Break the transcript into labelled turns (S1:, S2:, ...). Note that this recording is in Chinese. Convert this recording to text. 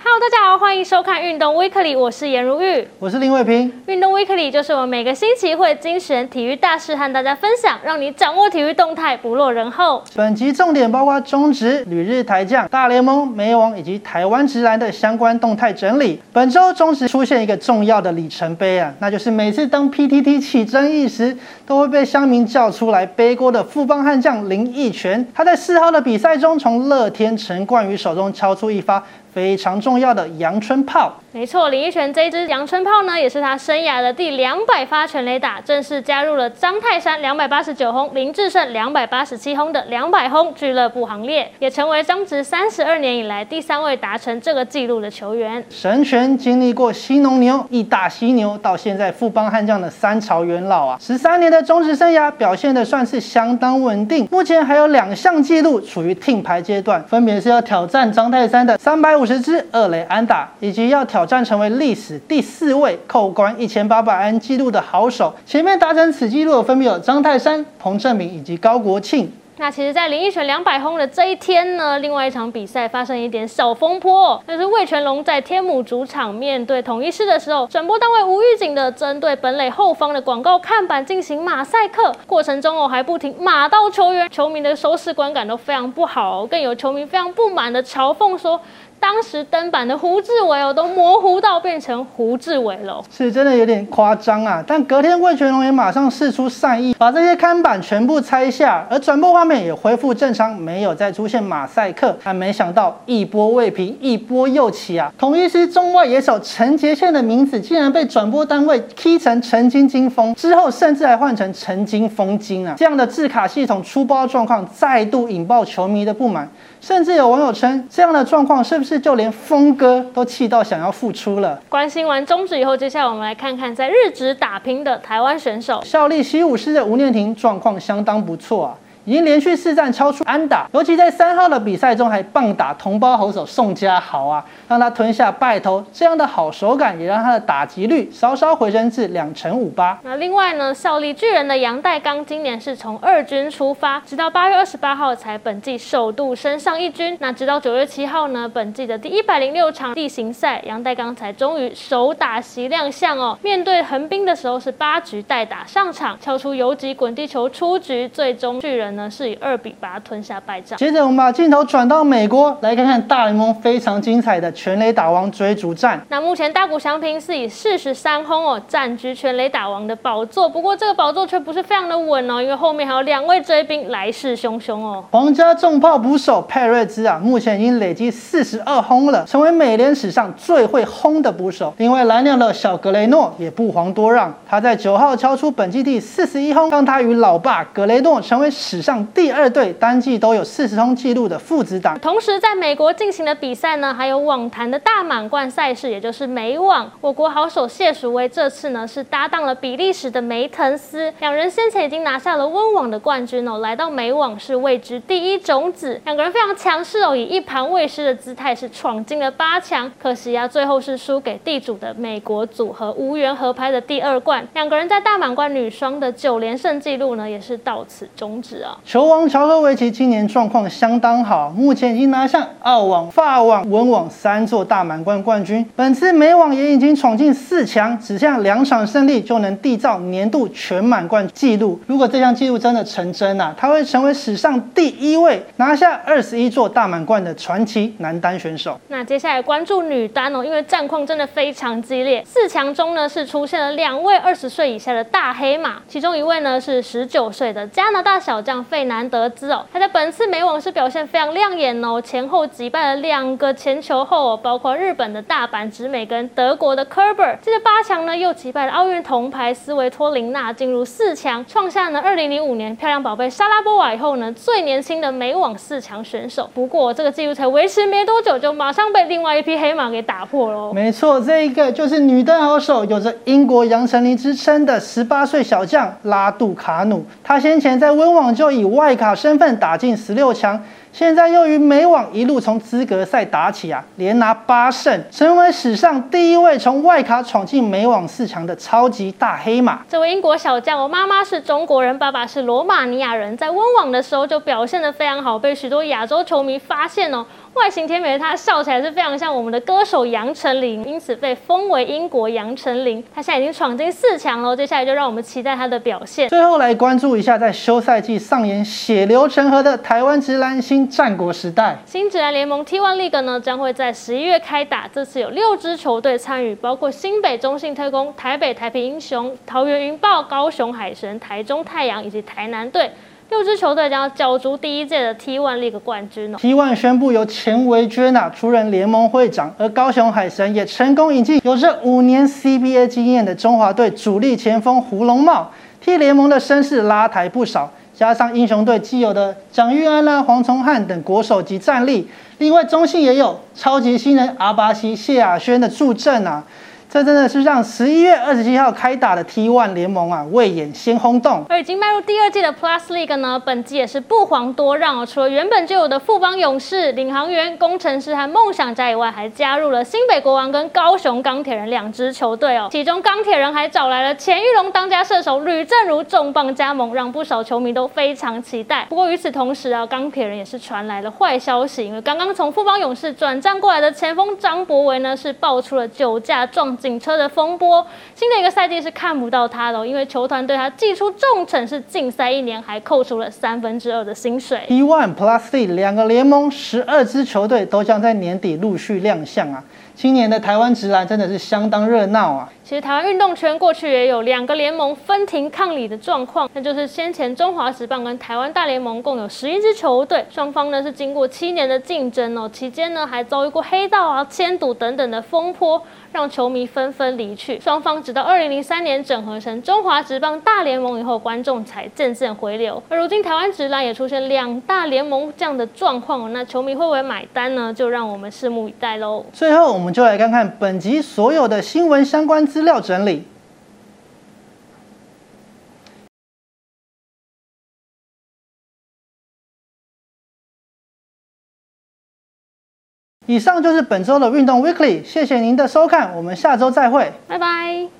S1: Hello，大家好，欢迎收看运动 Weekly，我是颜如玉，
S2: 我是林伟平。
S1: 运动 Weekly 就是我们每个星期会精选体育大事和大家分享，让你掌握体育动态，不落人后。
S2: 本集重点包括中职、旅日台将、大联盟、美网以及台湾直男的相关动态整理。本周中职出现一个重要的里程碑啊，那就是每次当 PTT 起争议时，都会被乡民叫出来背锅的富邦悍将林奕泉。他在四号的比赛中，从乐天陈冠宇手中敲出一发。非常重要的阳春炮，
S1: 没错，林奕泉这支阳春炮呢，也是他生涯的第两百发全垒打，正式加入了张泰山两百八十九轰、林志胜两百八十七轰的两百轰俱乐部行列，也成为张职三十二年以来第三位达成这个纪录的球员。
S2: 神拳经历过西农牛、义大犀牛，到现在富邦悍将的三朝元老啊，十三年的中职生涯表现的算是相当稳定，目前还有两项纪录处于听牌阶段，分别是要挑战张泰山的三百五。十支二垒安打，以及要挑战成为历史第四位扣关一千八百安纪录的好手。前面达成此纪录的分别有张泰山、彭正明以及高国庆。
S1: 那其实，在林奕泉两百轰的这一天呢，另外一场比赛发生一点小风波，那是魏全龙在天母主场面对统一师的时候，转播单位无预警的针对本垒后方的广告看板进行马赛克，过程中哦还不停马到球员，球迷的收视观感都非常不好，更有球迷非常不满的嘲讽说。当时登板的胡志伟哦，都模糊到变成胡志伟了，
S2: 是真的有点夸张啊！但隔天魏全龙也马上示出善意，把这些看板全部拆下，而转播画面也恢复正常，没有再出现马赛克。但没想到一波未平，一波又起啊！同一师中外野手陈杰宪的名字竟然被转播单位踢成陈金金峰，之后甚至还换成陈金峰金啊！这样的字卡系统出包状况，再度引爆球迷的不满。甚至有网友称，这样的状况是不是就连峰哥都气到想要复出了？
S1: 关心完中止以后，接下来我们来看看在日职打拼的台湾选手，
S2: 效力西武师的吴念婷状况相当不错啊。已经连续四战超出安打，尤其在三号的比赛中还棒打同胞猴手宋家豪啊，让他吞下败投，这样的好手感也让他的打击率稍稍回升至两成五八。
S1: 那另外呢，效力巨人的杨代刚今年是从二军出发，直到八月二十八号才本季首度升上一军。那直到九月七号呢，本季的第一百零六场例行赛，杨代刚才终于首打席亮相哦。面对横滨的时候是八局代打上场，敲出游击滚地球出局，最终巨人。呢是以二比八吞下败仗。
S2: 接着我们把镜头转到美国，来看看大联盟非常精彩的全垒打王追逐战。
S1: 那目前大谷翔平是以四十三轰哦占据全垒打王的宝座，不过这个宝座却不是非常的稳哦，因为后面还有两位追兵来势汹汹哦。
S2: 皇家重炮捕手佩瑞兹啊，目前已经累积四十二轰了，成为美联史上最会轰的捕手。另外蓝鸟的小格雷诺也不遑多让，他在九号敲出本季第四十一轰，让他与老爸格雷诺成为史。上第二队单季都有四十通纪录的父子档。
S1: 同时，在美国进行的比赛呢，还有网坛的大满贯赛事，也就是美网。我国好手谢淑薇这次呢是搭档了比利时的梅滕斯，两人先前已经拿下了温网的冠军哦，来到美网是位置第一种子。两个人非常强势哦，以一盘未失的姿态是闯进了八强。可惜啊，最后是输给地主的美国组合，无缘合拍的第二冠。两个人在大满贯女双的九连胜纪录呢，也是到此终止啊。
S2: 球王乔科维奇今年状况相当好，目前已经拿下澳网、法网、文网三座大满贯冠军。本次美网也已经闯进四强，只剩两场胜利就能缔造年度全满贯纪录。如果这项纪录真的成真啊，他会成为史上第一位拿下二十一座大满贯的传奇男单选手。
S1: 那接下来关注女单哦，因为战况真的非常激烈。四强中呢是出现了两位二十岁以下的大黑马，其中一位呢是十九岁的加拿大小将。费南德兹哦，他在本次美网是表现非常亮眼哦，前后击败了两个前球后，包括日本的大阪直美跟德国的科尔。接着八强呢，又击败了奥运铜牌斯维托琳娜，进入四强，创下呢二零零五年漂亮宝贝莎拉波娃以后呢最年轻的美网四强选手。不过这个记录才维持没多久，就马上被另外一匹黑马给打破了。
S2: 没错，这一个就是女单好手，有着英国杨丞琳之称的十八岁小将拉杜卡努。她先前在温网就以外卡身份打进十六强，现在又与美网一路从资格赛打起啊，连拿八胜，成为史上第一位从外卡闯进美网四强的超级大黑马。
S1: 这位英国小将，我妈妈是中国人，爸爸是罗马尼亚人，在温网的时候就表现得非常好，被许多亚洲球迷发现哦。外形甜美的他笑起来是非常像我们的歌手杨丞琳，因此被封为英国杨丞琳。他现在已经闯进四强了，接下来就让我们期待他的表现。
S2: 最后来关注一下，在休赛季上演血流成河的台湾直男新战国时代。
S1: 新直男联盟 T1 League 呢将会在十一月开打，这次有六支球队参与，包括新北中信特工、台北台北英雄、桃园云豹、高雄海神、台中太阳以及台南队。六支球队将要角逐第一届的 T1 League 冠军哦。
S2: T1 宣布由钱维娟啊出任联盟会长，而高雄海神也成功引进有着五年 CBA 经验的中华队主力前锋胡龙茂，替联盟的声势拉抬不少。加上英雄队既有的蒋玉安啦、黄崇汉等国手级战力，另外中信也有超级新人阿巴西、谢亚轩的助阵啊。这真的是让十一月二十七号开打的 T1 联盟啊，未演先轰动。
S1: 而已经迈入第二季的 Plus League 呢，本季也是不遑多让哦。除了原本就有的富邦勇士、领航员、工程师和梦想家以外，还加入了新北国王跟高雄钢铁人两支球队哦。其中钢铁人还找来了前玉龙当家射手吕正如重磅加盟，让不少球迷都非常期待。不过与此同时啊，钢铁人也是传来了坏消息，因为刚刚从富邦勇士转战过来的前锋张博维呢，是爆出了酒驾撞。警车的风波，新的一个赛季是看不到他的，因为球团对他寄出重惩，是禁赛一年，还扣除了三分之二的薪水。
S2: T1 Plus C 两个联盟十二支球队都将在年底陆续亮相啊！今年的台湾直篮真的是相当热闹啊！
S1: 其实台湾运动圈过去也有两个联盟分庭抗礼的状况，那就是先前中华职棒跟台湾大联盟共有十一支球队，双方呢是经过七年的竞争哦，期间呢还遭遇过黑道啊、迁赌等等的风波。让球迷纷纷离去，双方直到二零零三年整合成中华职棒大联盟以后，观众才渐渐回流。而如今台湾职篮也出现两大联盟这样的状况，那球迷会不会买单呢？就让我们拭目以待喽。
S2: 最后，我我们就来看看本集所有的新闻相关资料整理。以上就是本周的运动 Weekly，谢谢您的收看，我们下周再会，
S1: 拜拜。